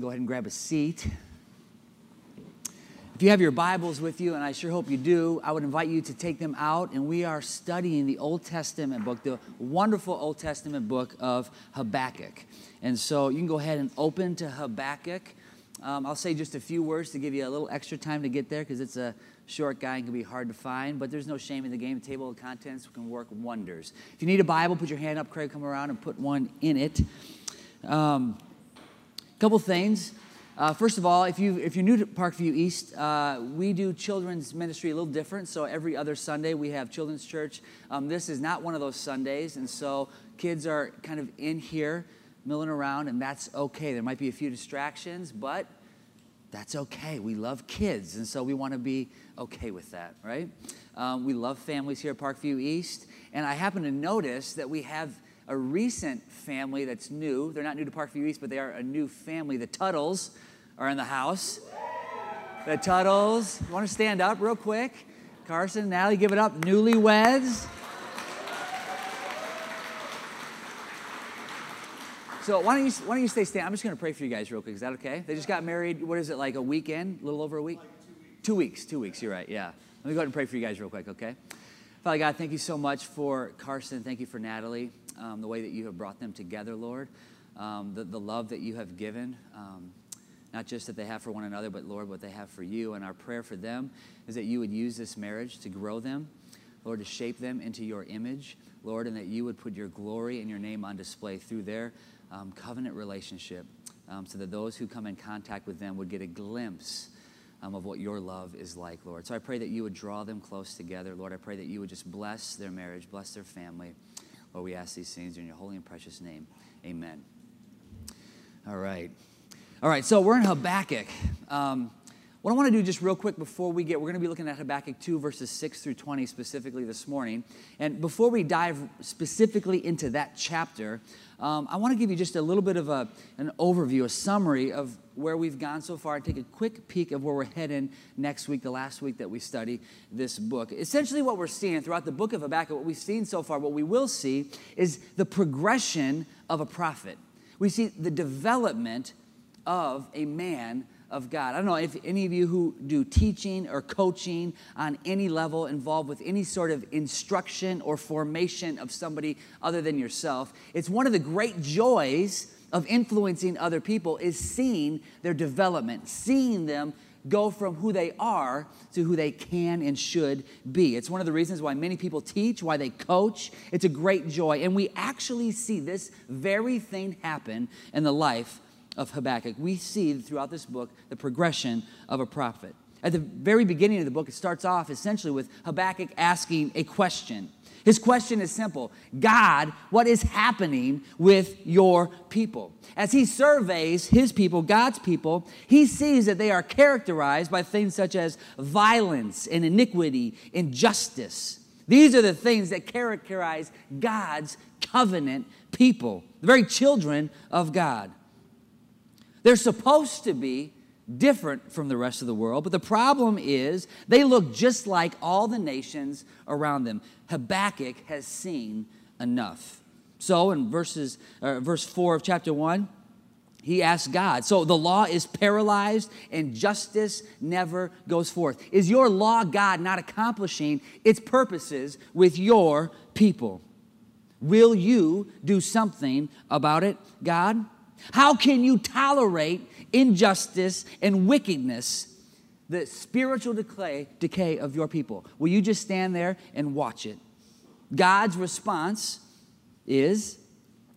Go ahead and grab a seat. If you have your Bibles with you, and I sure hope you do, I would invite you to take them out. And we are studying the Old Testament book, the wonderful Old Testament book of Habakkuk. And so you can go ahead and open to Habakkuk. Um, I'll say just a few words to give you a little extra time to get there because it's a short guy and can be hard to find, but there's no shame in the game. The table of contents can work wonders. If you need a Bible, put your hand up. Craig, come around and put one in it. Um, couple things. Uh, first of all, if, you, if you're new to Parkview East, uh, we do children's ministry a little different. So every other Sunday we have children's church. Um, this is not one of those Sundays, and so kids are kind of in here milling around, and that's okay. There might be a few distractions, but that's okay. We love kids, and so we want to be okay with that, right? Um, we love families here at Parkview East, and I happen to notice that we have a recent family that's new. They're not new to Parkview East, but they are a new family. The Tuttles are in the house. The Tuttles. You want to stand up real quick? Carson, Natalie, give it up. Newlyweds. So why don't you why don't you stay stand? I'm just going to pray for you guys real quick. Is that okay? They just got married. What is it like a weekend? A little over a week? Like two, weeks. two weeks. Two weeks. You're right. Yeah. Let me go ahead and pray for you guys real quick. Okay. Father God, thank you so much for Carson. Thank you for Natalie um, the way that you have brought them together, Lord, um, the, the love that you have given, um, not just that they have for one another, but Lord, what they have for you. And our prayer for them is that you would use this marriage to grow them, Lord, to shape them into your image, Lord, and that you would put your glory and your name on display through their um, covenant relationship um, so that those who come in contact with them would get a glimpse. Of what your love is like, Lord. So I pray that you would draw them close together. Lord, I pray that you would just bless their marriage, bless their family. Lord, we ask these things in your holy and precious name. Amen. All right. All right, so we're in Habakkuk. Um, what I want to do just real quick before we get, we're going to be looking at Habakkuk 2, verses 6 through 20 specifically this morning. And before we dive specifically into that chapter, um, I want to give you just a little bit of a, an overview, a summary of where we've gone so far, and take a quick peek of where we're heading next week, the last week that we study this book. Essentially, what we're seeing throughout the book of Habakkuk, what we've seen so far, what we will see is the progression of a prophet. We see the development of a man of God. I don't know if any of you who do teaching or coaching on any level involved with any sort of instruction or formation of somebody other than yourself. It's one of the great joys of influencing other people is seeing their development, seeing them go from who they are to who they can and should be. It's one of the reasons why many people teach, why they coach. It's a great joy. And we actually see this very thing happen in the life of Habakkuk. We see throughout this book the progression of a prophet. At the very beginning of the book, it starts off essentially with Habakkuk asking a question. His question is simple God, what is happening with your people? As he surveys his people, God's people, he sees that they are characterized by things such as violence and iniquity, injustice. These are the things that characterize God's covenant people, the very children of God. They're supposed to be different from the rest of the world, but the problem is they look just like all the nations around them. Habakkuk has seen enough. So in verses, uh, verse 4 of chapter 1, he asks God. So the law is paralyzed and justice never goes forth. Is your law, God, not accomplishing its purposes with your people? Will you do something about it, God? How can you tolerate injustice and wickedness, the spiritual decay, decay of your people? Will you just stand there and watch it? God's response is,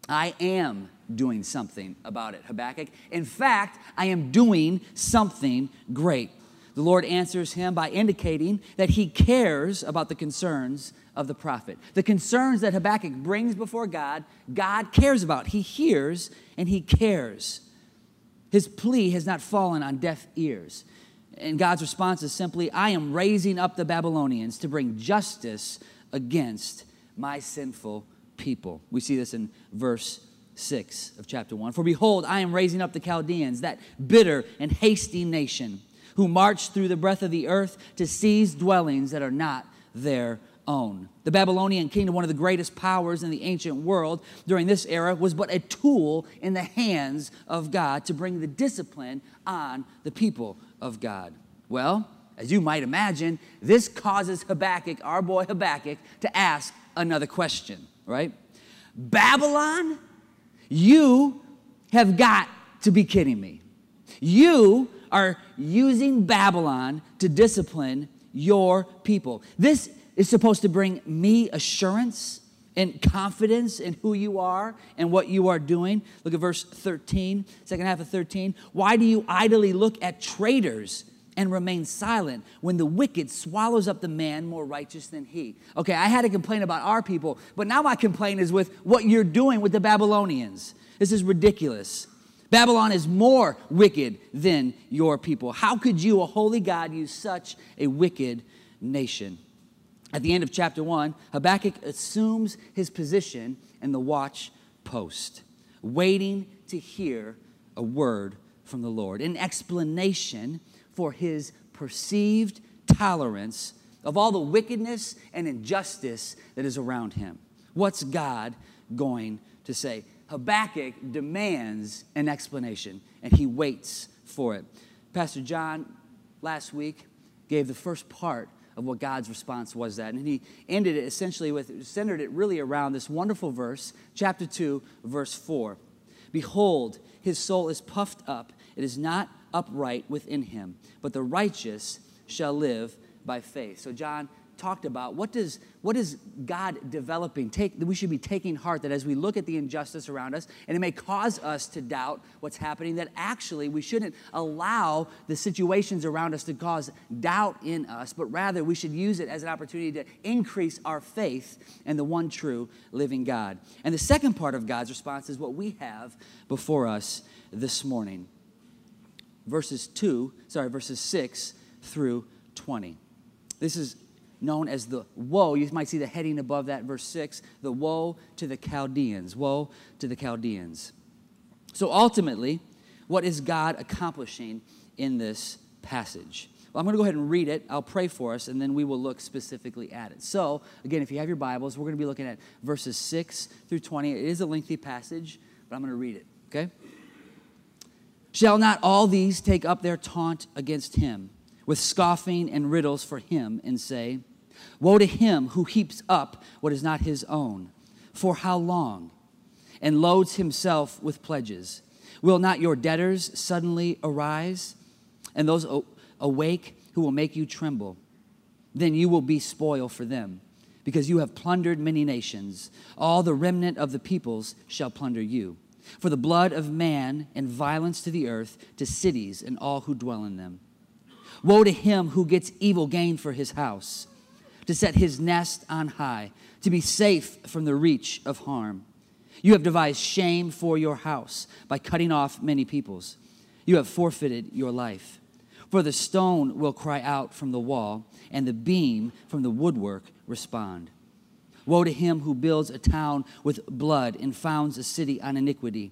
I am doing something about it, Habakkuk. In fact, I am doing something great. The Lord answers him by indicating that he cares about the concerns of the prophet. The concerns that Habakkuk brings before God, God cares about. He hears and he cares. His plea has not fallen on deaf ears. And God's response is simply, I am raising up the Babylonians to bring justice against my sinful people. We see this in verse 6 of chapter 1. For behold, I am raising up the Chaldeans, that bitter and hasty nation, who march through the breadth of the earth to seize dwellings that are not their own. The Babylonian kingdom, one of the greatest powers in the ancient world during this era, was but a tool in the hands of God to bring the discipline on the people of God. Well, as you might imagine, this causes Habakkuk, our boy Habakkuk, to ask another question, right? Babylon, you have got to be kidding me. You are using Babylon to discipline your people. This is supposed to bring me assurance and confidence in who you are and what you are doing. Look at verse 13, second half of 13. Why do you idly look at traitors and remain silent when the wicked swallows up the man more righteous than he? Okay, I had to complain about our people, but now my complaint is with what you're doing with the Babylonians. This is ridiculous. Babylon is more wicked than your people. How could you, a holy God, use such a wicked nation? At the end of chapter 1, Habakkuk assumes his position in the watch post, waiting to hear a word from the Lord, an explanation for his perceived tolerance of all the wickedness and injustice that is around him. What's God going to say? Habakkuk demands an explanation and he waits for it. Pastor John last week gave the first part of what God's response was that. And he ended it essentially with, centered it really around this wonderful verse, chapter 2, verse 4. Behold, his soul is puffed up, it is not upright within him, but the righteous shall live by faith. So, John talked about what does what is god developing? Take we should be taking heart that as we look at the injustice around us and it may cause us to doubt what's happening that actually we shouldn't allow the situations around us to cause doubt in us but rather we should use it as an opportunity to increase our faith in the one true living god. And the second part of god's response is what we have before us this morning. Verses 2 sorry verses 6 through 20 this is known as the woe. You might see the heading above that, verse 6 the woe to the Chaldeans. Woe to the Chaldeans. So ultimately, what is God accomplishing in this passage? Well, I'm going to go ahead and read it. I'll pray for us, and then we will look specifically at it. So, again, if you have your Bibles, we're going to be looking at verses 6 through 20. It is a lengthy passage, but I'm going to read it, okay? Shall not all these take up their taunt against him? With scoffing and riddles for him and say, Woe to him who heaps up what is not his own. For how long? And loads himself with pledges. Will not your debtors suddenly arise? And those awake who will make you tremble? Then you will be spoil for them, because you have plundered many nations. All the remnant of the peoples shall plunder you. For the blood of man and violence to the earth, to cities and all who dwell in them. Woe to him who gets evil gain for his house, to set his nest on high, to be safe from the reach of harm. You have devised shame for your house by cutting off many peoples. You have forfeited your life. For the stone will cry out from the wall, and the beam from the woodwork respond. Woe to him who builds a town with blood and founds a city on iniquity.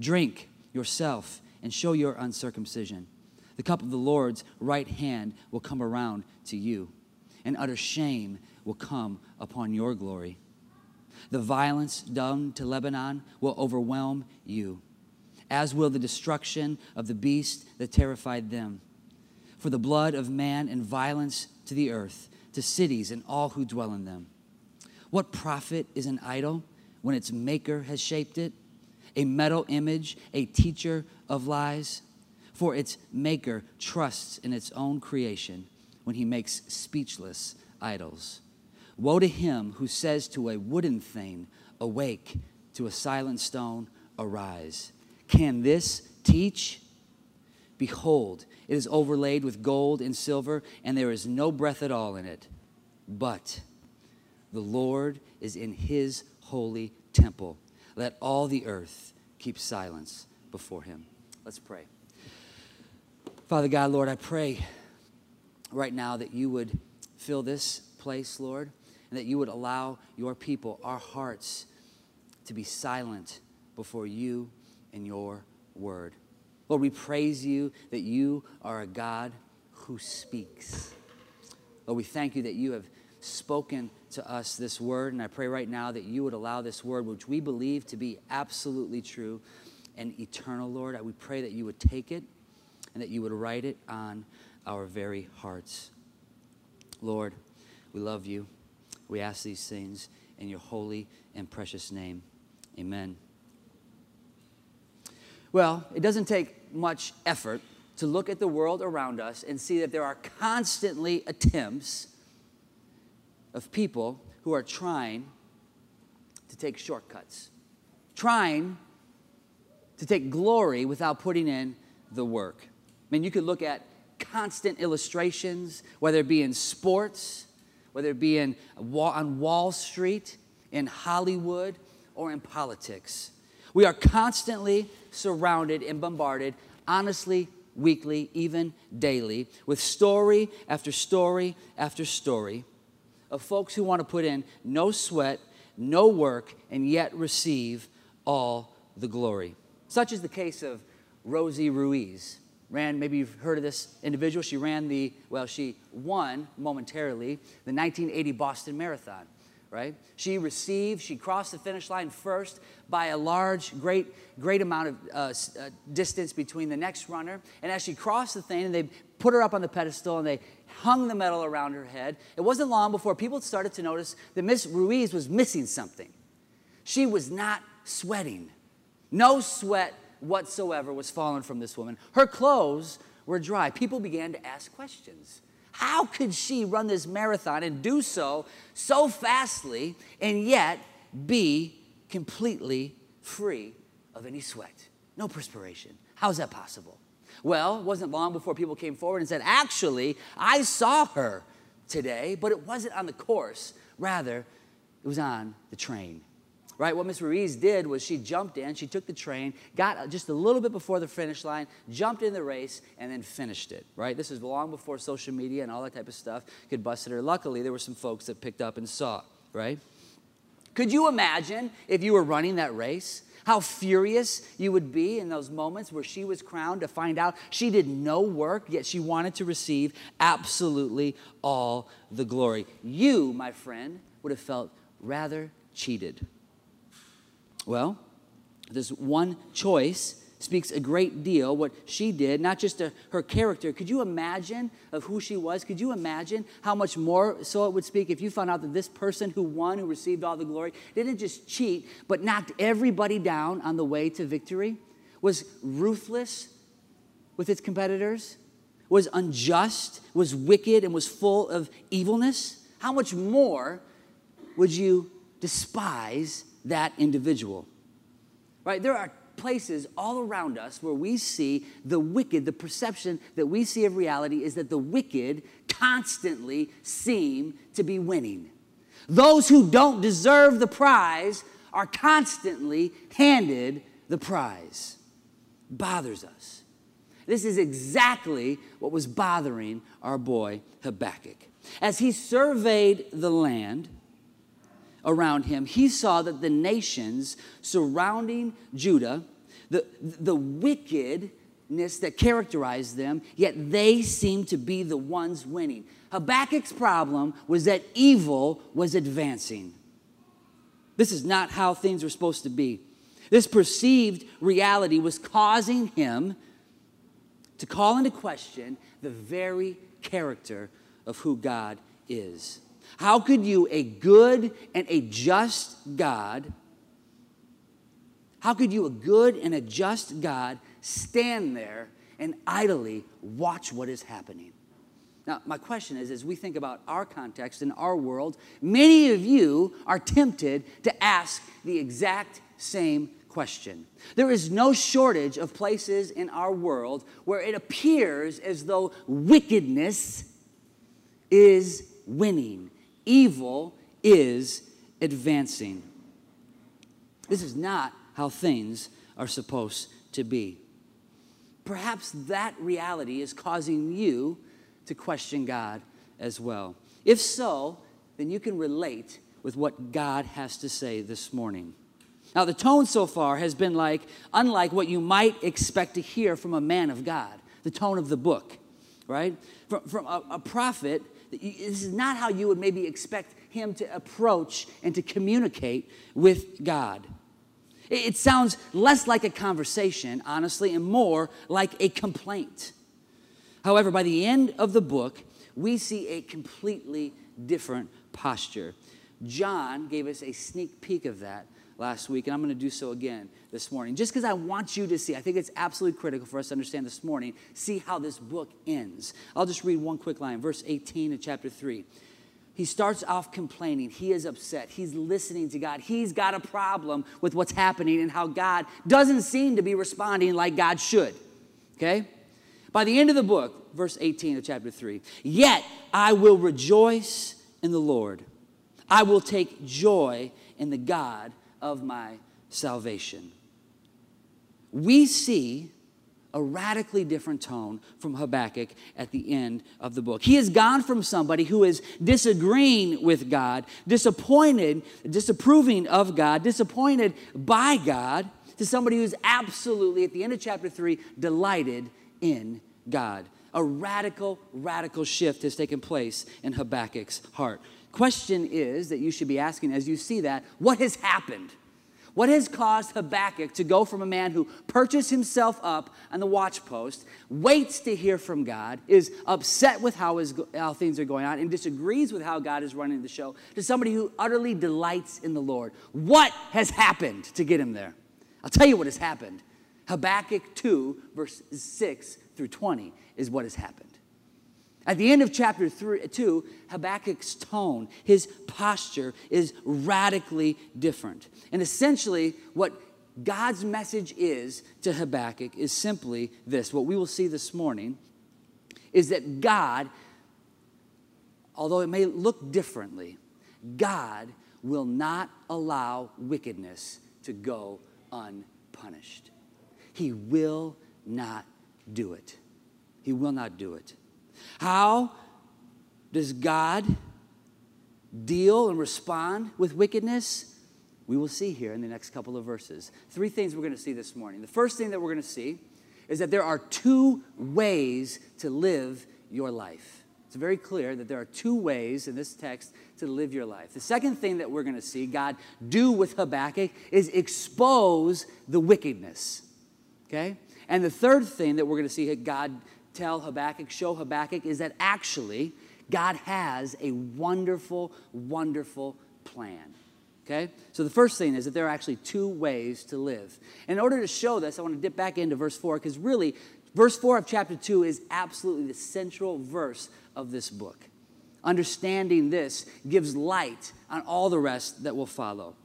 Drink yourself and show your uncircumcision. The cup of the Lord's right hand will come around to you, and utter shame will come upon your glory. The violence done to Lebanon will overwhelm you, as will the destruction of the beast that terrified them. For the blood of man and violence to the earth, to cities and all who dwell in them. What profit is an idol when its maker has shaped it? A metal image, a teacher of lies. For its maker trusts in its own creation when he makes speechless idols. Woe to him who says to a wooden thing, Awake, to a silent stone, Arise. Can this teach? Behold, it is overlaid with gold and silver, and there is no breath at all in it. But The Lord is in his holy temple. Let all the earth keep silence before him. Let's pray. Father God, Lord, I pray right now that you would fill this place, Lord, and that you would allow your people, our hearts, to be silent before you and your word. Lord, we praise you that you are a God who speaks. Lord, we thank you that you have spoken to us this word, and I pray right now that you would allow this word, which we believe to be absolutely true and eternal, Lord. We pray that you would take it and that you would write it on our very hearts. Lord, we love you. We ask these things in your holy and precious name. Amen. Well, it doesn't take much effort to look at the world around us and see that there are constantly attempts of people who are trying to take shortcuts, trying to take glory without putting in the work. I mean, you could look at constant illustrations, whether it be in sports, whether it be in, on Wall Street, in Hollywood, or in politics. We are constantly surrounded and bombarded, honestly, weekly, even daily, with story after story after story of folks who want to put in no sweat, no work, and yet receive all the glory. Such is the case of Rosie Ruiz. Ran, maybe you've heard of this individual. She ran the, well, she won momentarily the 1980 Boston Marathon right? She received, she crossed the finish line first by a large, great, great amount of uh, uh, distance between the next runner. And as she crossed the thing, and they put her up on the pedestal and they hung the medal around her head, it wasn't long before people started to notice that Miss Ruiz was missing something. She was not sweating. No sweat whatsoever was falling from this woman. Her clothes were dry. People began to ask questions. How could she run this marathon and do so so fastly and yet be completely free of any sweat? No perspiration. How's that possible? Well, it wasn't long before people came forward and said, Actually, I saw her today, but it wasn't on the course. Rather, it was on the train right? What Miss Ruiz did was she jumped in, she took the train, got just a little bit before the finish line, jumped in the race, and then finished it, right? This is long before social media and all that type of stuff could bust her. Luckily, there were some folks that picked up and saw, right? Could you imagine if you were running that race? How furious you would be in those moments where she was crowned to find out she did no work, yet she wanted to receive absolutely all the glory. You, my friend, would have felt rather cheated. Well, this one choice speaks a great deal what she did not just to her character. Could you imagine of who she was? Could you imagine how much more so it would speak if you found out that this person who won who received all the glory didn't just cheat but knocked everybody down on the way to victory? Was ruthless with its competitors? Was unjust? Was wicked and was full of evilness? How much more would you despise that individual. Right? There are places all around us where we see the wicked, the perception that we see of reality is that the wicked constantly seem to be winning. Those who don't deserve the prize are constantly handed the prize. Bothers us. This is exactly what was bothering our boy Habakkuk. As he surveyed the land, around him, he saw that the nations surrounding Judah, the, the wickedness that characterized them, yet they seemed to be the ones winning. Habakkuk's problem was that evil was advancing. This is not how things were supposed to be. This perceived reality was causing him to call into question the very character of who God is. How could you, a good and a just God, how could you, a good and a just God, stand there and idly watch what is happening? Now, my question is as we think about our context in our world, many of you are tempted to ask the exact same question. There is no shortage of places in our world where it appears as though wickedness is winning evil is advancing. This is not how things are supposed to be. Perhaps that reality is causing you to question God as well. If so, then you can relate with what God has to say this morning. Now, the tone so far has been like, unlike what you might expect to hear from a man of God, the tone of the book, right? From, from a, a prophet, this is not how you would maybe expect him to approach and to communicate with God. It, sounds less like a conversation, honestly, and more like a complaint. However, by the end of the book, we see a completely different posture. John gave us a sneak peek of that last week, and I'm going to do so again this morning. Just because I want you to see, I think it's absolutely critical for us to understand this morning, see how this book ends. I'll just read one quick line, verse 18 of chapter 3. He starts off complaining. He is upset. He's listening to God. He's got a problem with what's happening and how God doesn't seem to be responding like God should. Okay? By the end of the book, verse 18 of chapter 3, yet I will rejoice in the Lord. I will take joy in the God of my salvation. We see a radically different tone from Habakkuk at the end of the book. He has gone from somebody who is disagreeing with God, disappointed, disapproving of God, disappointed by God, to somebody who's absolutely, at the end of chapter 3, delighted in God. A radical, radical shift has taken place in Habakkuk's heart. Question is that you should be asking as you see that what has happened? What has caused Habakkuk to go from a man who purchased himself up on the watchpost, waits to hear from God, is upset with how, his, how things are going on, and disagrees with how God is running the show, to somebody who utterly delights in the Lord? What has happened to get him there? I'll tell you what has happened. Habakkuk 2, verse 6 through 20 is what has happened. At the end of chapter three, 2, Habakkuk's tone, his posture is radically different. And essentially, what God's message is to Habakkuk is simply this. What we will see this morning is that God, although it may look differently, God will not allow wickedness to go unpunished. He will not do it. He will not do it. How does God deal and respond with wickedness? We will see here in the next couple of verses. Three things we're going to see this morning. The first thing that we're going to see is that there are two ways to live your life. It's very clear that there are two ways in this text to live your life. The second thing that we're going to see God do with Habakkuk is expose the wickedness. Okay? And the third thing that we're going to see God tell Habakkuk, show Habakkuk, is that actually God has a wonderful, wonderful plan. Okay? So the first thing is that there are actually two ways to live. In order to show this, I want to dip back into verse 4 because really, verse 4 of chapter 2 is absolutely the central verse of this book. Understanding this gives light on all the rest that will follow.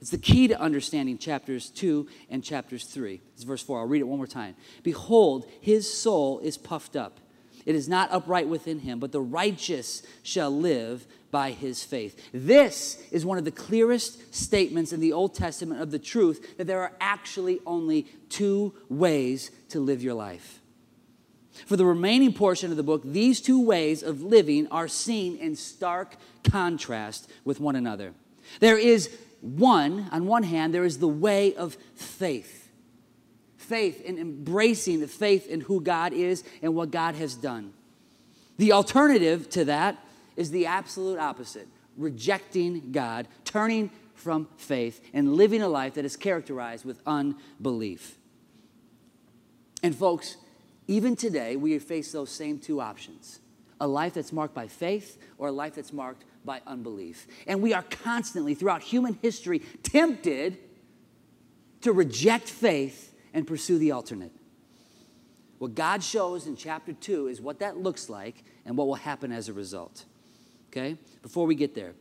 It's the key to understanding chapters 2 and chapters 3. It's verse 4. I'll read it one more time. Behold, his soul is puffed up. It is not upright within him, but the righteous shall live by his faith. This is one of the clearest statements in the Old Testament of the truth that there are actually only two ways to live your life. For the remaining portion of the book, these two ways of living are seen in stark contrast with one another. There is one, on one hand, there is the way of faith. Faith in embracing the faith in who God is and what God has done. The alternative to that is the absolute opposite rejecting God, turning from faith, and living a life that is characterized with unbelief. And, folks, even today, we face those same two options a life that's marked by faith or a life that's marked by unbelief. And we are constantly, throughout human history, tempted to reject faith and pursue the alternate. What God shows in chapter 2 is what that looks like and what will happen as a result. Okay? Before we get there.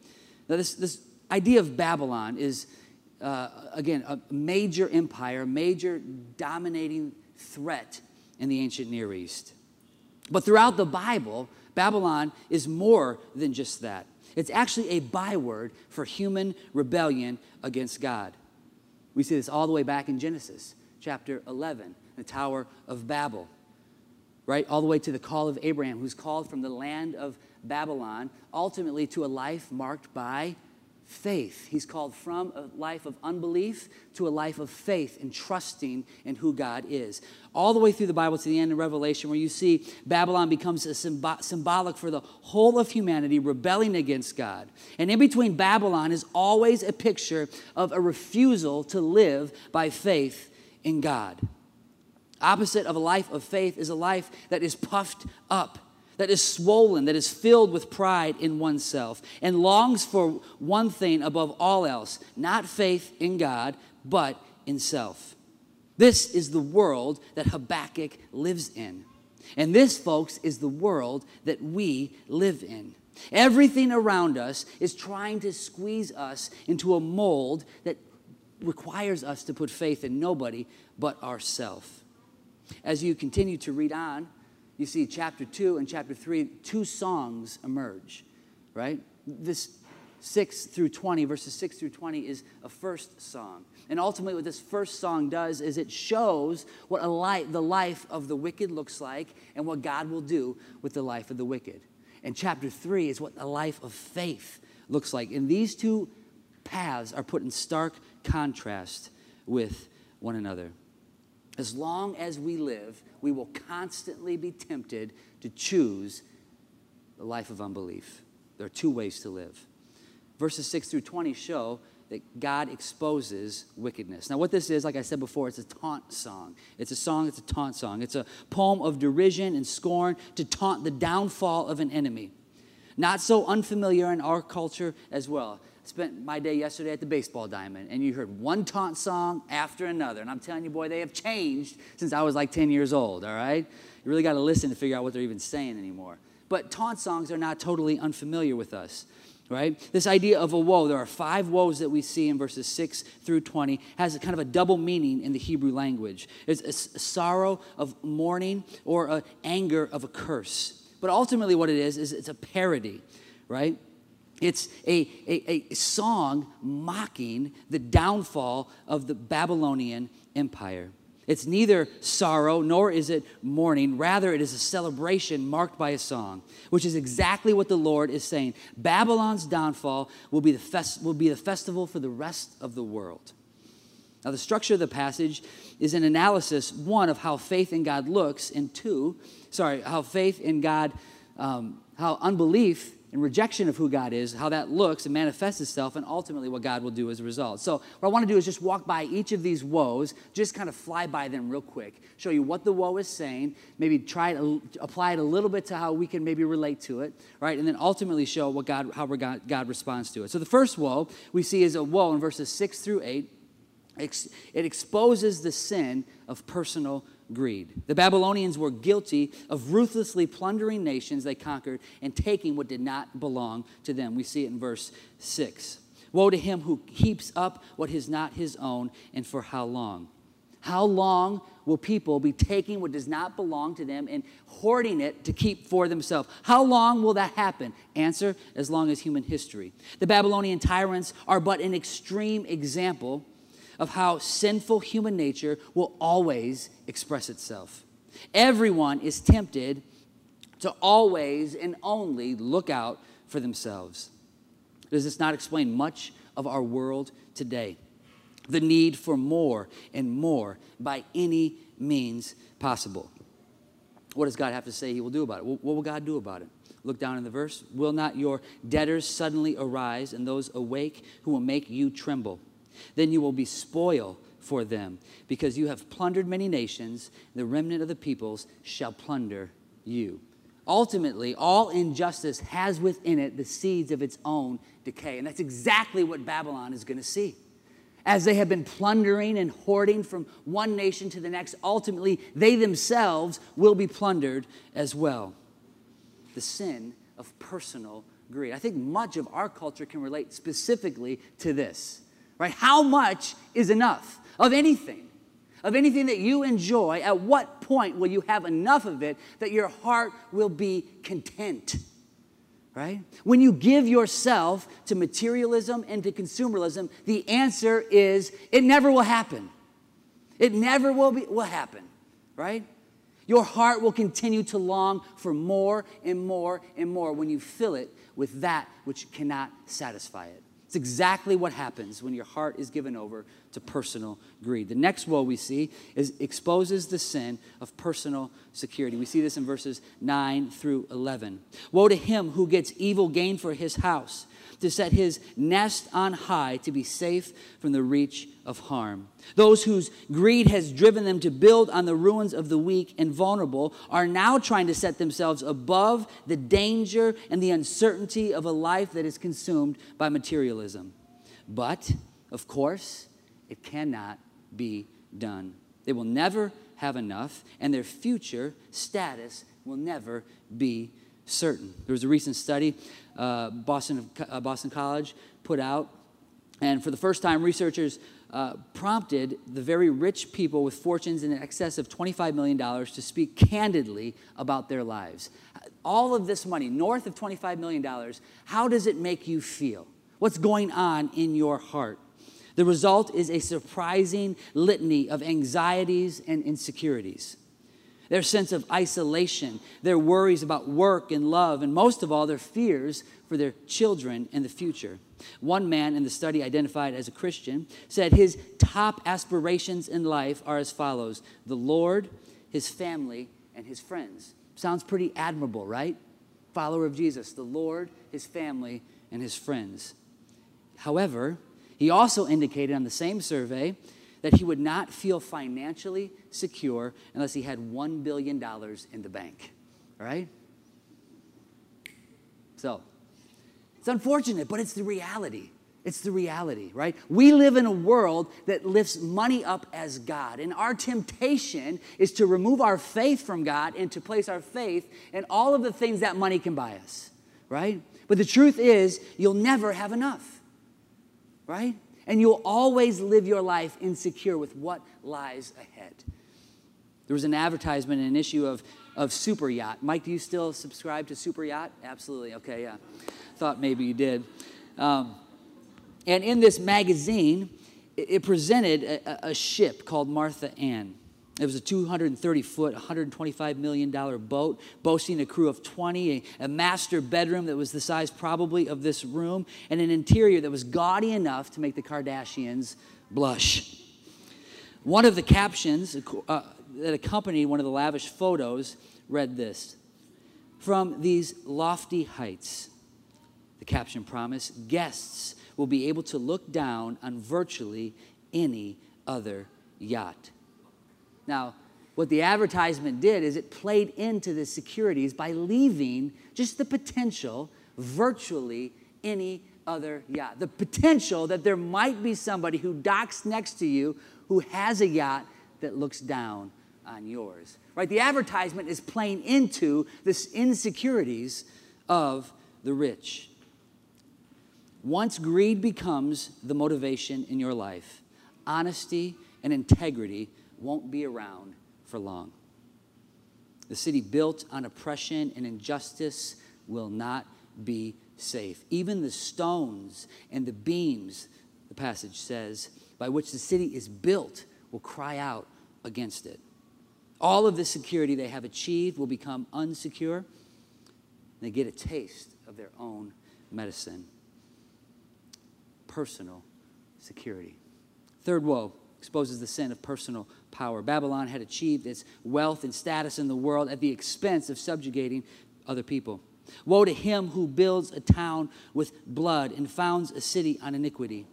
Now, this, this idea of Babylon is, uh, again, a major empire, major dominating threat in the ancient Near East. But throughout the Bible, Babylon is more than just that. It's actually a byword for human rebellion against God. We see this all the way back in Genesis chapter 11, the Tower of Babel, right? All the way to the call of Abraham, who's called from the land of Babylon, ultimately to a life marked by faith. He's called from a life of unbelief to a life of faith and trusting in who God is. All the way through the Bible to the end of Revelation, where you see Babylon becomes a symb- symbolic for the whole of humanity rebelling against God. And in between Babylon is always a picture of a refusal to live by faith in God. Opposite of a life of faith is a life that is puffed up that is swollen, that is filled with pride in oneself, and longs for one thing above all else not faith in God, but in self. This is the world that Habakkuk lives in. And this, folks, is the world that we live in. Everything around us is trying to squeeze us into a mold that requires us to put faith in nobody but ourself. As you continue to read on, you see chapter 2 and chapter 3, two songs emerge, right? This 6 through 20, verses 6 through 20, is a first song. And ultimately, what this first song does is it shows what a life, the life of the wicked looks like and what God will do with the life of the wicked. And chapter 3 is what a life of faith looks like. And these two paths are put in stark contrast with one another. As long as we live, we will constantly be tempted to choose the life of unbelief. There are two ways to live. Verses 6 through 20 show that God exposes wickedness. Now, what this is, like I said before, it's a taunt song. It's a song, it's a taunt song. It's a poem of derision and scorn to taunt the downfall of an enemy. Not so unfamiliar in our culture as well spent my day yesterday at the baseball diamond and you heard one taunt song after another. And I'm telling you, boy, they have changed since I was like 10 years old, all right? You really got to listen to figure out what they're even saying anymore. But taunt songs are not totally unfamiliar with us, right? This idea of a woe, there are five woes that we see in verses 6 through 20, has a kind of a double meaning in the Hebrew language. It's a sorrow of mourning or an anger of a curse. But ultimately, what it is, is it's a parody, right? It's a, a, a, song mocking the downfall of the Babylonian Empire. It's neither sorrow nor is it mourning. Rather, it is a celebration marked by a song, which is exactly what the Lord is saying. Babylon's downfall will be the, fest, will be the festival for the rest of the world. Now, the structure of the passage is an analysis, one, of how faith in God looks, and two, sorry, how faith in God, um, how unbelief and rejection of who God is, how that looks and manifests itself, and ultimately what God will do as a result. So, what I want to do is just walk by each of these woes, just kind of fly by them real quick, show you what the woe is saying, maybe try to apply it a little bit to how we can maybe relate to it, right? And then ultimately show what God, how God, God responds to it. So, the first woe we see is a woe in verses 6 through 8. It exposes the sin of personal greed. The Babylonians were guilty of ruthlessly plundering nations they conquered and taking what did not belong to them. We see it in verse 6. Woe to him who keeps up what is not his own, and for how long? How long will people be taking what does not belong to them and hoarding it to keep for themselves? How long will that happen? Answer as long as human history. The Babylonian tyrants are but an extreme example of how sinful human nature will always express itself. Everyone is tempted to always and only look out for themselves. Does this not explain much of our world today? The need for more and more by any means possible. What does God have to say He will do about it? What will God do about it? Look down in the verse. Will not your debtors suddenly arise and those awake who will make you tremble? Then you will be spoil for them, because you have plundered many nations, the remnant of the peoples shall plunder you. Ultimately, all injustice has within it the seeds of its own decay. And that's exactly what Babylon is going to see. As they have been plundering and hoarding from one nation to the next, ultimately, they themselves will be plundered as well. The sin of personal greed. I think much of our culture can relate specifically to this right? How much is enough of anything? Of anything that you enjoy, at what point will you have enough of it that your heart will be content? right? When you give yourself to materialism and to consumerism, the answer is it never will happen. It never will, be, will happen, right? Your heart will continue to long for more and more and more when you fill it with that which cannot satisfy it. It's exactly what happens when your heart is given over to personal greed. The next woe we see is exposes the sin of personal security. We see this in verses 9 through 11. Woe to him who gets evil gain for his house to set his nest on high to be safe from the reach of harm. Those whose greed has driven them to build on the ruins of the weak and vulnerable are now trying to set themselves above the danger and the uncertainty of a life that is consumed by materialism. But, of course, it cannot be done. They will never have enough, and their future status will never be certain. There was a recent study uh, Boston, uh, Boston College put out, and for the first time, researchers uh, prompted the very rich people with fortunes in excess of $25 million to speak candidly about their lives. All of this money, north of $25 million, how does it make you feel? What's going on in your heart? The result is a surprising litany of anxieties and insecurities. Their sense of isolation, their worries about work and love, and most of all, their fears for their children and the future. One man in the study, identified as a Christian, said his top aspirations in life are as follows the Lord, his family, and his friends. Sounds pretty admirable, right? Follower of Jesus, the Lord, his family, and his friends. However, he also indicated on the same survey that he would not feel financially secure unless he had $1 billion in the bank. Right? So, it's unfortunate, but it's the reality. It's the reality, right? We live in a world that lifts money up as God. And our temptation is to remove our faith from God and to place our faith in all of the things that money can buy us, right? But the truth is, you'll never have enough, right? And you'll always live your life insecure with what lies ahead. There was an advertisement, in an issue of, of Super Yacht. Mike, do you still subscribe to Super Yacht? Absolutely. Okay, yeah. Thought maybe you did. Um, and in this magazine, it, it presented a, a, ship called Martha Ann. It was a 230 foot, $125 million boat, boasting a crew of 20, a, master bedroom that was the size probably of this room, and an interior that was gaudy enough to make the Kardashians blush. One of the captions uh, that accompanied one of the lavish photos read this From these lofty heights, the caption promised, guests will be able to look down on virtually any other yacht. Now, what the advertisement did is it played into the securities by leaving just the potential virtually any other yacht. The potential that there might be somebody who docks next to you who has a yacht that looks down on yours. Right? The advertisement is playing into this insecurities of the rich. Once greed becomes the motivation in your life, honesty and integrity won't be around for long. The city built on oppression and injustice will not be safe. Even the stones and the beams, the passage says, by which the city is built will cry out against it. All of the security they have achieved will become unsecure. They get a taste of their own medicine personal security. Third woe exposes the sin of personal power. Babylon had achieved its wealth and status in the world at the expense of subjugating other people. Woe to him who builds a town with blood and founds a city on iniquity.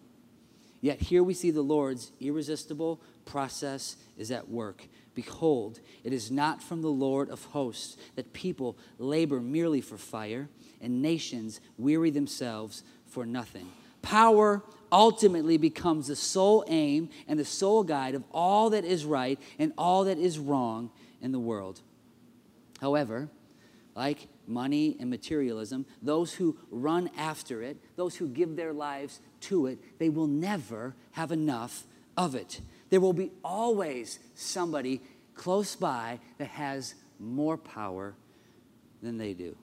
Yet here we see the Lord's irresistible process is at work. Behold, it is not from the Lord of hosts that people labor merely for fire, and nations weary themselves for nothing. Power ultimately becomes the sole aim and the sole guide of all that is right and all that is wrong in the world. However, like money and materialism, those who run after it, those who give their lives to it, they will never have enough of it. There will be always somebody close by that has more power than they do.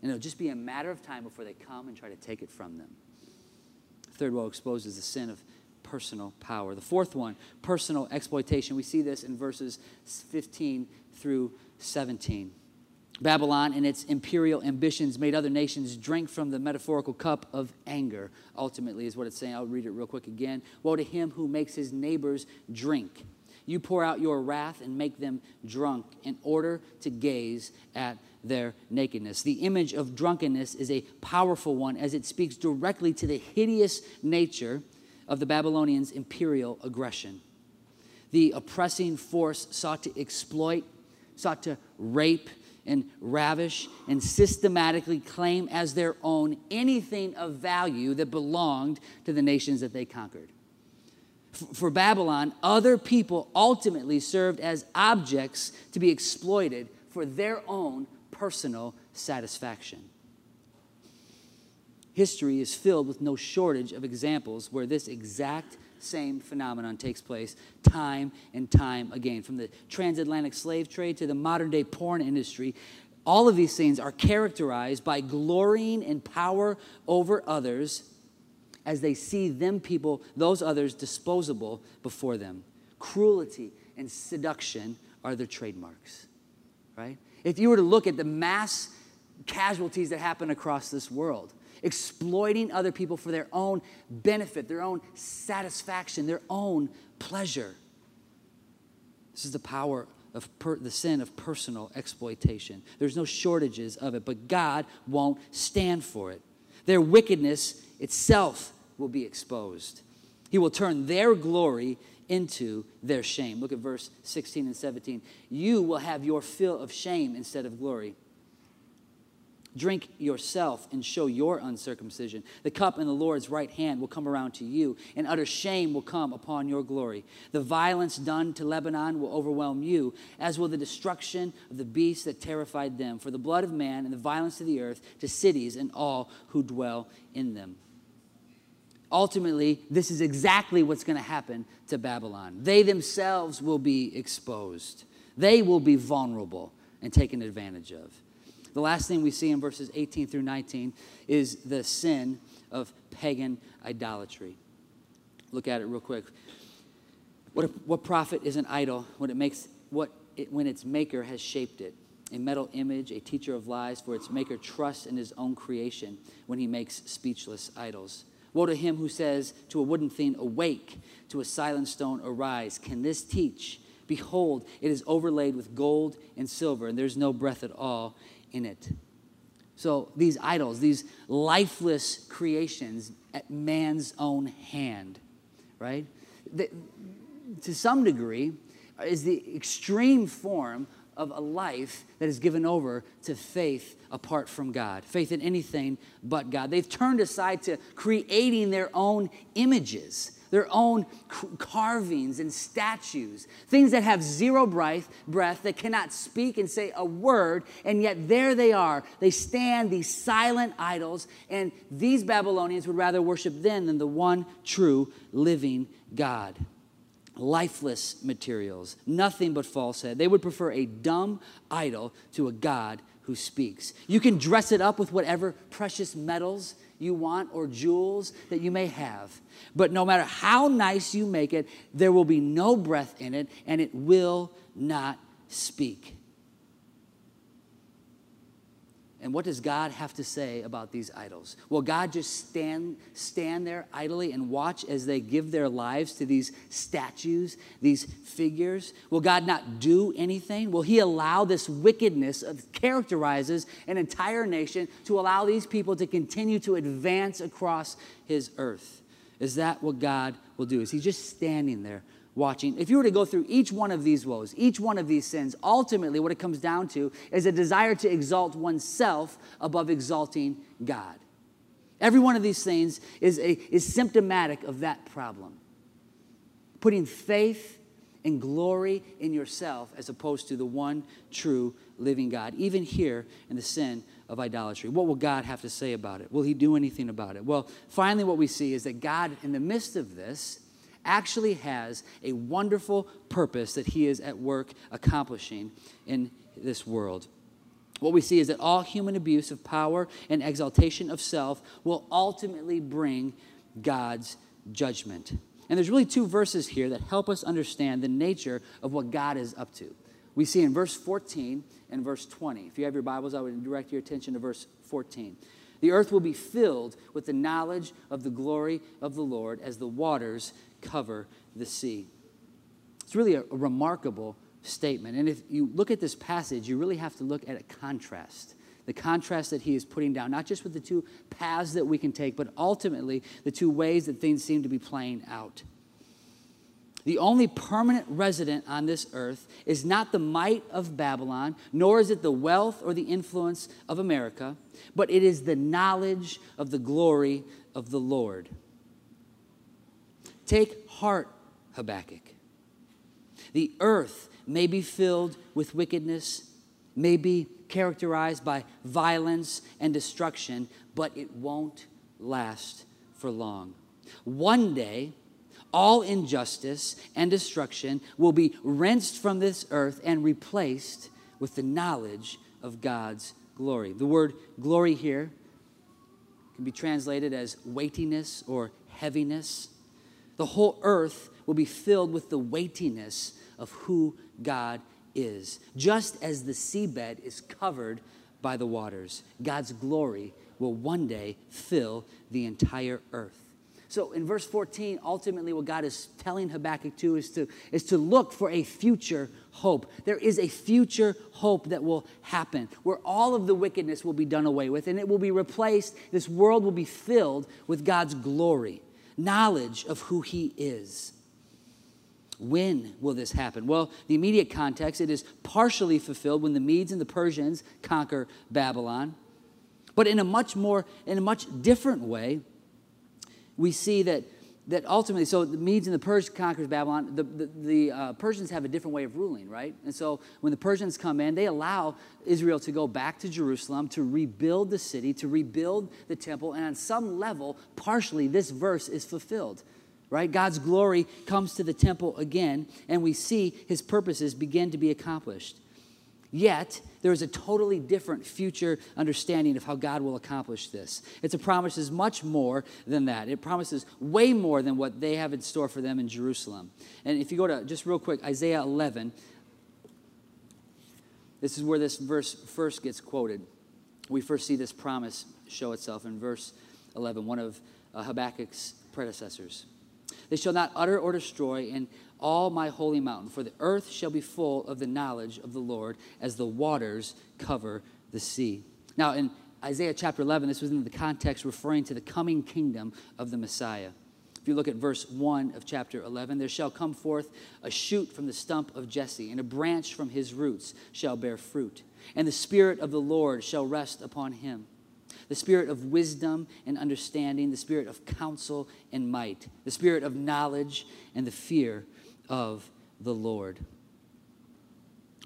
And it'll just be a matter of time before they come and try to take it from them. Third woe exposes the sin of personal power. The fourth one, personal exploitation. We see this in verses 15 through 17. Babylon and its imperial ambitions made other nations drink from the metaphorical cup of anger, ultimately, is what it's saying. I'll read it real quick again. Woe to him who makes his neighbors drink. You pour out your wrath and make them drunk in order to gaze at their nakedness. The image of drunkenness is a powerful one as it speaks directly to the hideous nature of the Babylonians' imperial aggression. The oppressing force sought to exploit, sought to rape and ravish and systematically claim as their own anything of value that belonged to the nations that they conquered. For Babylon, other people ultimately served as objects to be exploited for their own personal satisfaction. History is filled with no shortage of examples where this exact same phenomenon takes place time and time again. From the transatlantic slave trade to the modern day porn industry, all of these things are characterized by glorying in power over others as they see them people, those others, disposable before them. Cruelty and seduction are their trademarks, right? If you were to look at the mass casualties that happen across this world, exploiting other people for their own benefit, their own satisfaction, their own pleasure. This is the power of per, the sin of personal exploitation. There's no shortages of it, but God won't stand for it. Their wickedness itself will be exposed. He will turn their glory into their shame. Look at verse 16 and 17. You will have your fill of shame instead of glory. Drink yourself and show your uncircumcision. The cup in the Lord's right hand will come around to you, and utter shame will come upon your glory. The violence done to Lebanon will overwhelm you, as will the destruction of the beasts that terrified them. For the blood of man and the violence of the earth to cities and all who dwell in them. Ultimately, this is exactly what's going to happen to Babylon. They themselves will be exposed, they will be vulnerable and taken advantage of. The last thing we see in verses 18 through 19 is the sin of pagan idolatry. Look at it real quick. What, what profit is an idol when it makes what it, when its maker has shaped it? A metal image, a teacher of lies, for its maker trusts in his own creation when he makes speechless idols. Woe to him who says to a wooden thing, Awake, to a silent stone, Arise. Can this teach? Behold, it is overlaid with gold and silver, and there's no breath at all in it. So these idols, these lifeless creations at man's own hand, right? The, to some degree, is the extreme form of a life that is given over to faith apart from God, faith in anything but God. They've turned aside to creating their own images their own carvings and statues, things that have zero breath, breath, that cannot speak and say a word, and yet there they are. They stand, these silent idols, and these Babylonians would rather worship them than the one true living God lifeless materials, nothing but falsehood. They would prefer a dumb idol to a God who speaks. You can dress it up with whatever precious metals you want or jewels that you may have. But no matter how nice you make it, there will be no breath in it and it will not speak. And what does God have to say about these idols? Will God just stand, stand there idly and watch as they give their lives to these statues, these figures? Will God not do anything? Will He allow this wickedness that characterizes an entire nation to allow these people to continue to advance across His earth? Is that what God will do? Is He just standing there watching. If you were to go through each one of these woes, each one of these sins, ultimately what it comes down to is a desire to exalt oneself above exalting God. Every one of these things is, a, is symptomatic of that problem. Putting faith and glory in yourself as opposed to the one true living God, even here in the sin of idolatry. What will God have to say about it? Will He do anything about it? Well, finally, what we see is that God, in the midst of this, actually has a wonderful purpose that he is at work accomplishing in this world. what we see is that all human abuse of power and exaltation of self will ultimately bring God's judgment. And there's really two verses here that help us understand the nature of what God is up to. We see in verse 14 and verse 20. If you have your Bibles, I would direct your attention to verse 14. The earth will be filled with the knowledge of the glory of the Lord as the waters cover the sea. It's really a, a remarkable statement. And if you look at this passage, you really have to look at a contrast. The contrast that he is putting down, not just with the two paths that we can take, but ultimately the two ways that things seem to be playing out. The only permanent resident on this earth is not the might of Babylon, nor is it the wealth or the influence of America, but it is the knowledge of the glory of the Lord. Take heart, Habakkuk. The earth may be filled with wickedness, may be characterized by violence and destruction, but it won't last for long. One day, all injustice and destruction will be rinsed from this earth and replaced with the knowledge of God's glory. The word glory here can be translated as weightiness or heaviness. The whole earth will be filled with the weightiness of who God is. Just as the seabed is covered by the waters, God's glory will one day fill the entire earth. So in verse 14, ultimately what God is telling Habakkuk to is to, is to look for a future hope. There is a future hope that will happen where all of the wickedness will be done away with and it will be replaced. This world will be filled with God's glory, knowledge of who He is. When will this happen? Well, the immediate context, it is partially fulfilled when the Medes and the Persians conquer Babylon. But in a much more, in a much different way, we see that, that ultimately, so the Medes and the Persians conquers Babylon. The, the, the uh, Persians have a different way of ruling, right? And so when the Persians come in, they allow Israel to go back to Jerusalem to rebuild the city, to rebuild the temple. And on some level, partially, this verse is fulfilled right? God's glory comes to the temple again, and we see his purposes begin to be accomplished. Yet, there is a totally different future understanding of how God will accomplish this. It's a promise is much more than that. It promises way more than what they have in store for them in Jerusalem. And if you go to just real quick, Isaiah 11, this is where this verse first gets quoted. We first see this promise show itself in verse 11, one of uh, Habakkuk's predecessors. They shall not utter or destroy in all my holy mountain, for the earth shall be full of the knowledge of the Lord as the waters cover the sea. Now, in Isaiah chapter 11, this was in the context referring to the coming kingdom of the Messiah. If you look at verse 1 of chapter 11, there shall come forth a shoot from the stump of Jesse, and a branch from his roots shall bear fruit. And the Spirit of the Lord shall rest upon him the spirit of wisdom and understanding, the spirit of counsel and might, the spirit of knowledge and the fear of the Lord.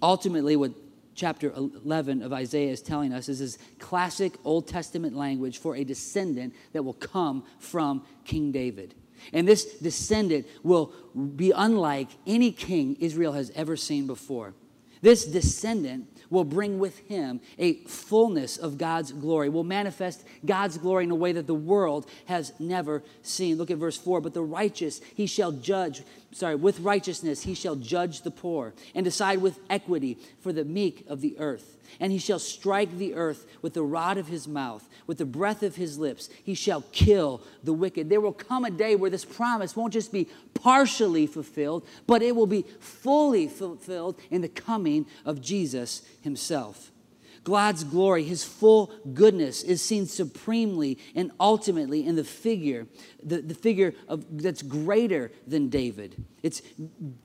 Ultimately, what chapter 11 of Isaiah is telling us is this classic Old Testament language for a descendant that will come from King David. And this descendant will be unlike any king Israel has ever seen before. This descendant will bring with him a fullness of God's glory, will manifest God's glory in a way that the world has never seen. Look at verse 4 But the righteous he shall judge, sorry, with righteousness he shall judge the poor and decide with equity for the meek of the earth. And he shall strike the earth with the rod of his mouth, with the breath of his lips. He shall kill the wicked. There will come a day where this promise won't just be partially fulfilled, but it will be fully fulfilled in the coming of Jesus himself. God's glory, his full goodness, is seen supremely and ultimately in the figure, the, the figure of that's greater than David. It's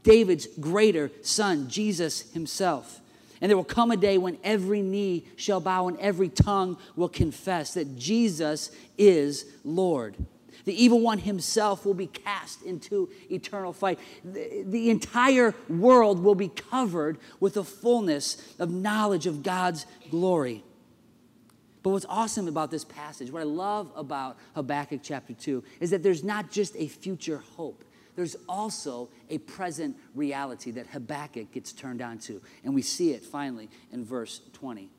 David's greater son, Jesus himself. And there will come a day when every knee shall bow and every tongue will confess that Jesus is Lord. The evil one himself will be cast into eternal fight. The, the, entire world will be covered with the fullness of knowledge of God's glory. But what's awesome about this passage, what I love about Habakkuk chapter 2, is that there's not just a future hope, there's also a present reality that Habakkuk gets turned on to. And we see it finally in verse 20.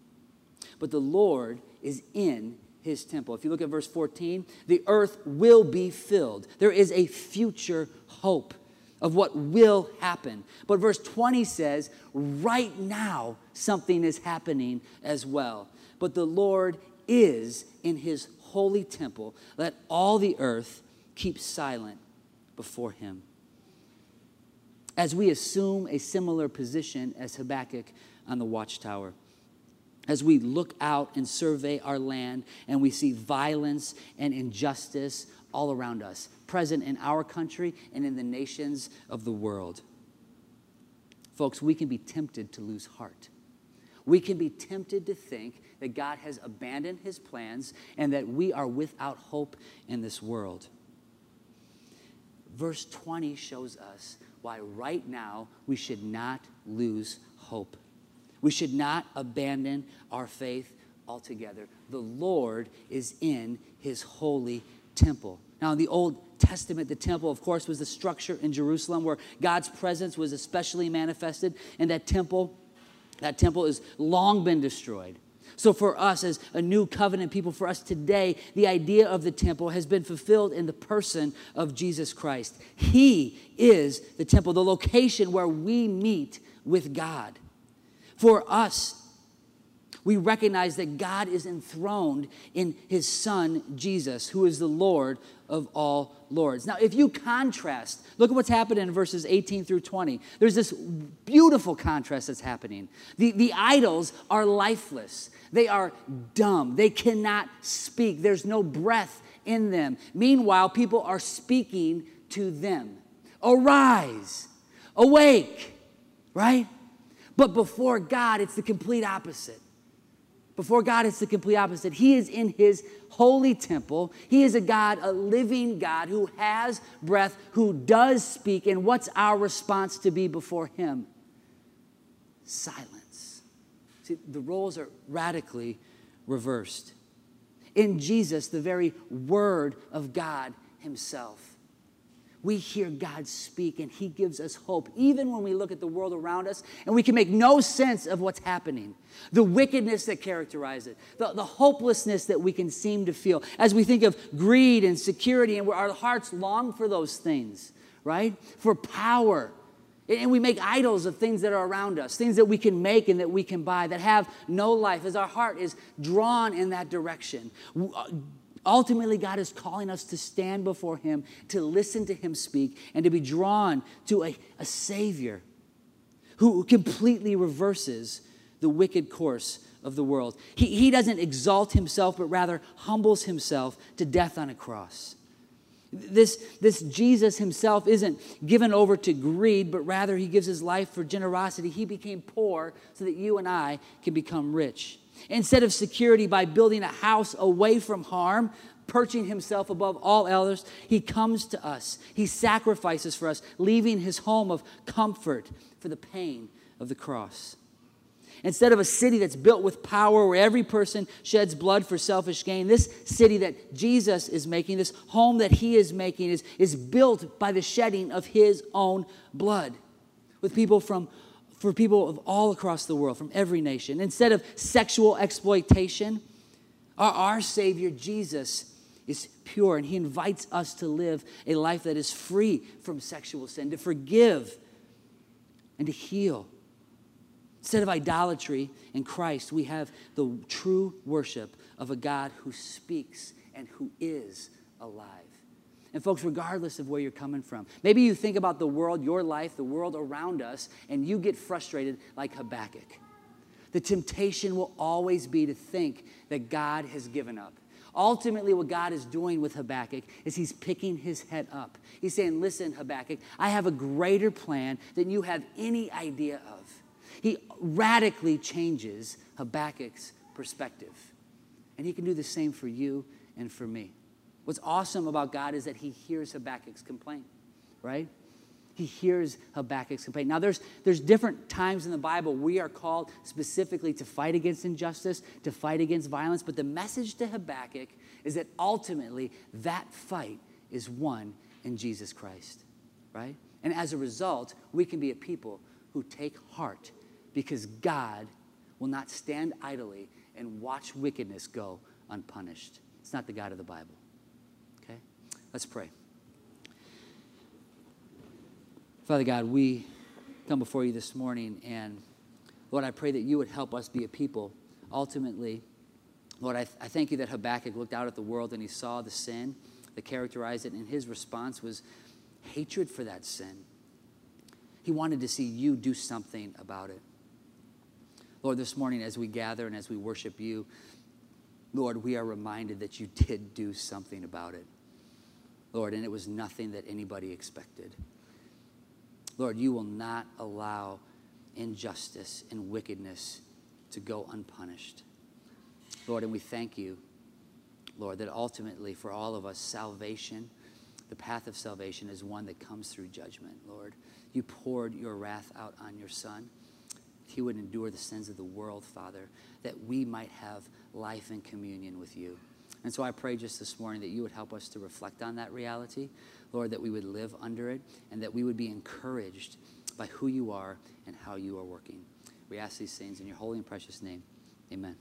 but the Lord is in his temple. If you look at verse 14, the earth will be filled. There is a future hope of what will happen. But verse 20 says, right now, something is happening as well. But the Lord is in his holy temple. Let all the earth keep silent before him. As we assume a similar position as Habakkuk on the watchtower, as we look out and survey our land and we see violence and injustice all around us, present in our country and in the nations of the world. Folks, we can be tempted to lose heart. We can be tempted to think that God has abandoned his plans and that we are without hope in this world. Verse 20 shows us why right now we should not lose hope. We should not abandon our faith altogether. The Lord is in his holy temple. Now, in the Old Testament, the temple, of course, was the structure in Jerusalem where God's presence was especially manifested. And that temple, that temple has long been destroyed. So, for us as a new covenant people, for us today, the idea of the temple has been fulfilled in the person of Jesus Christ. He is the temple, the location where we meet with God. For us, we recognize that God is enthroned in his son, Jesus, who is the Lord of all lords. Now, if you contrast, look at what's happening in verses 18 through 20. There's this beautiful contrast that's happening. The, the idols are lifeless, they are dumb, they cannot speak, there's no breath in them. Meanwhile, people are speaking to them. Arise, awake, right? But before God, it's the complete opposite. Before God, it's the complete opposite. He is in his holy temple. He is a God, a living God who has breath, who does speak. And what's our response to be before him? Silence. See, the roles are radically reversed. In Jesus, the very word of God himself we hear God speak and He gives us hope, even when we look at the world around us and we can make no sense of what's happening. The wickedness that characterizes it, the, the hopelessness that we can seem to feel as we think of greed and security, and our hearts long for those things, right? For power. And we make idols of things that are around us, things that we can make and that we can buy that have no life, as our heart is drawn in that direction. Uh, Ultimately, God is calling us to stand before Him, to listen to Him speak, and to be drawn to a, a Savior who completely reverses the wicked course of the world. He, he doesn't exalt Himself, but rather humbles Himself to death on a cross. This, this Jesus himself isn't given over to greed, but rather he gives his life for generosity. He became poor so that you and I can become rich. Instead of security by building a house away from harm, perching himself above all others, he comes to us. He sacrifices for us, leaving his home of comfort for the pain of the cross. Instead of a city that's built with power where every person sheds blood for selfish gain, this city that Jesus is making, this home that he is making, is, is built by the shedding of his own blood with people from for people of all across the world, from every nation. Instead of sexual exploitation, our, our Savior Jesus is pure and He invites us to live a life that is free from sexual sin, to forgive and to heal. Instead of idolatry in Christ, we have the true worship of a God who speaks and who is alive. And, folks, regardless of where you're coming from, maybe you think about the world, your life, the world around us, and you get frustrated like Habakkuk. The temptation will always be to think that God has given up. Ultimately, what God is doing with Habakkuk is he's picking his head up. He's saying, Listen, Habakkuk, I have a greater plan than you have any idea of. He radically changes Habakkuk's perspective. And he can do the same for you and for me. What's awesome about God is that he hears Habakkuk's complaint, right? He hears Habakkuk's complaint. Now, there's, there's different times in the Bible we are called specifically to fight against injustice, to fight against violence, but the message to Habakkuk is that ultimately that fight is won in Jesus Christ, right? And as a result, we can be a people who take heart because God will not stand idly and watch wickedness go unpunished. It's not the God of the Bible. Let's pray. Father God, we come before you this morning, and Lord, I pray that you would help us be a people. Ultimately, Lord, I, th- I thank you that Habakkuk looked out at the world and he saw the sin that characterized it, and his response was hatred for that sin. He wanted to see you do something about it. Lord, this morning as we gather and as we worship you, Lord, we are reminded that you did do something about it. Lord, and it was nothing that anybody expected. Lord, you will not allow injustice and wickedness to go unpunished. Lord, and we thank you, Lord, that ultimately for all of us, salvation, the path of salvation is one that comes through judgment, Lord. You poured your wrath out on your Son. He would endure the sins of the world, Father, that we might have life and communion with you. And so I pray just this morning that you would help us to reflect on that reality, Lord, that we would live under it, and that we would be encouraged by who you are and how you are working. We ask these things in your holy and precious name. Amen.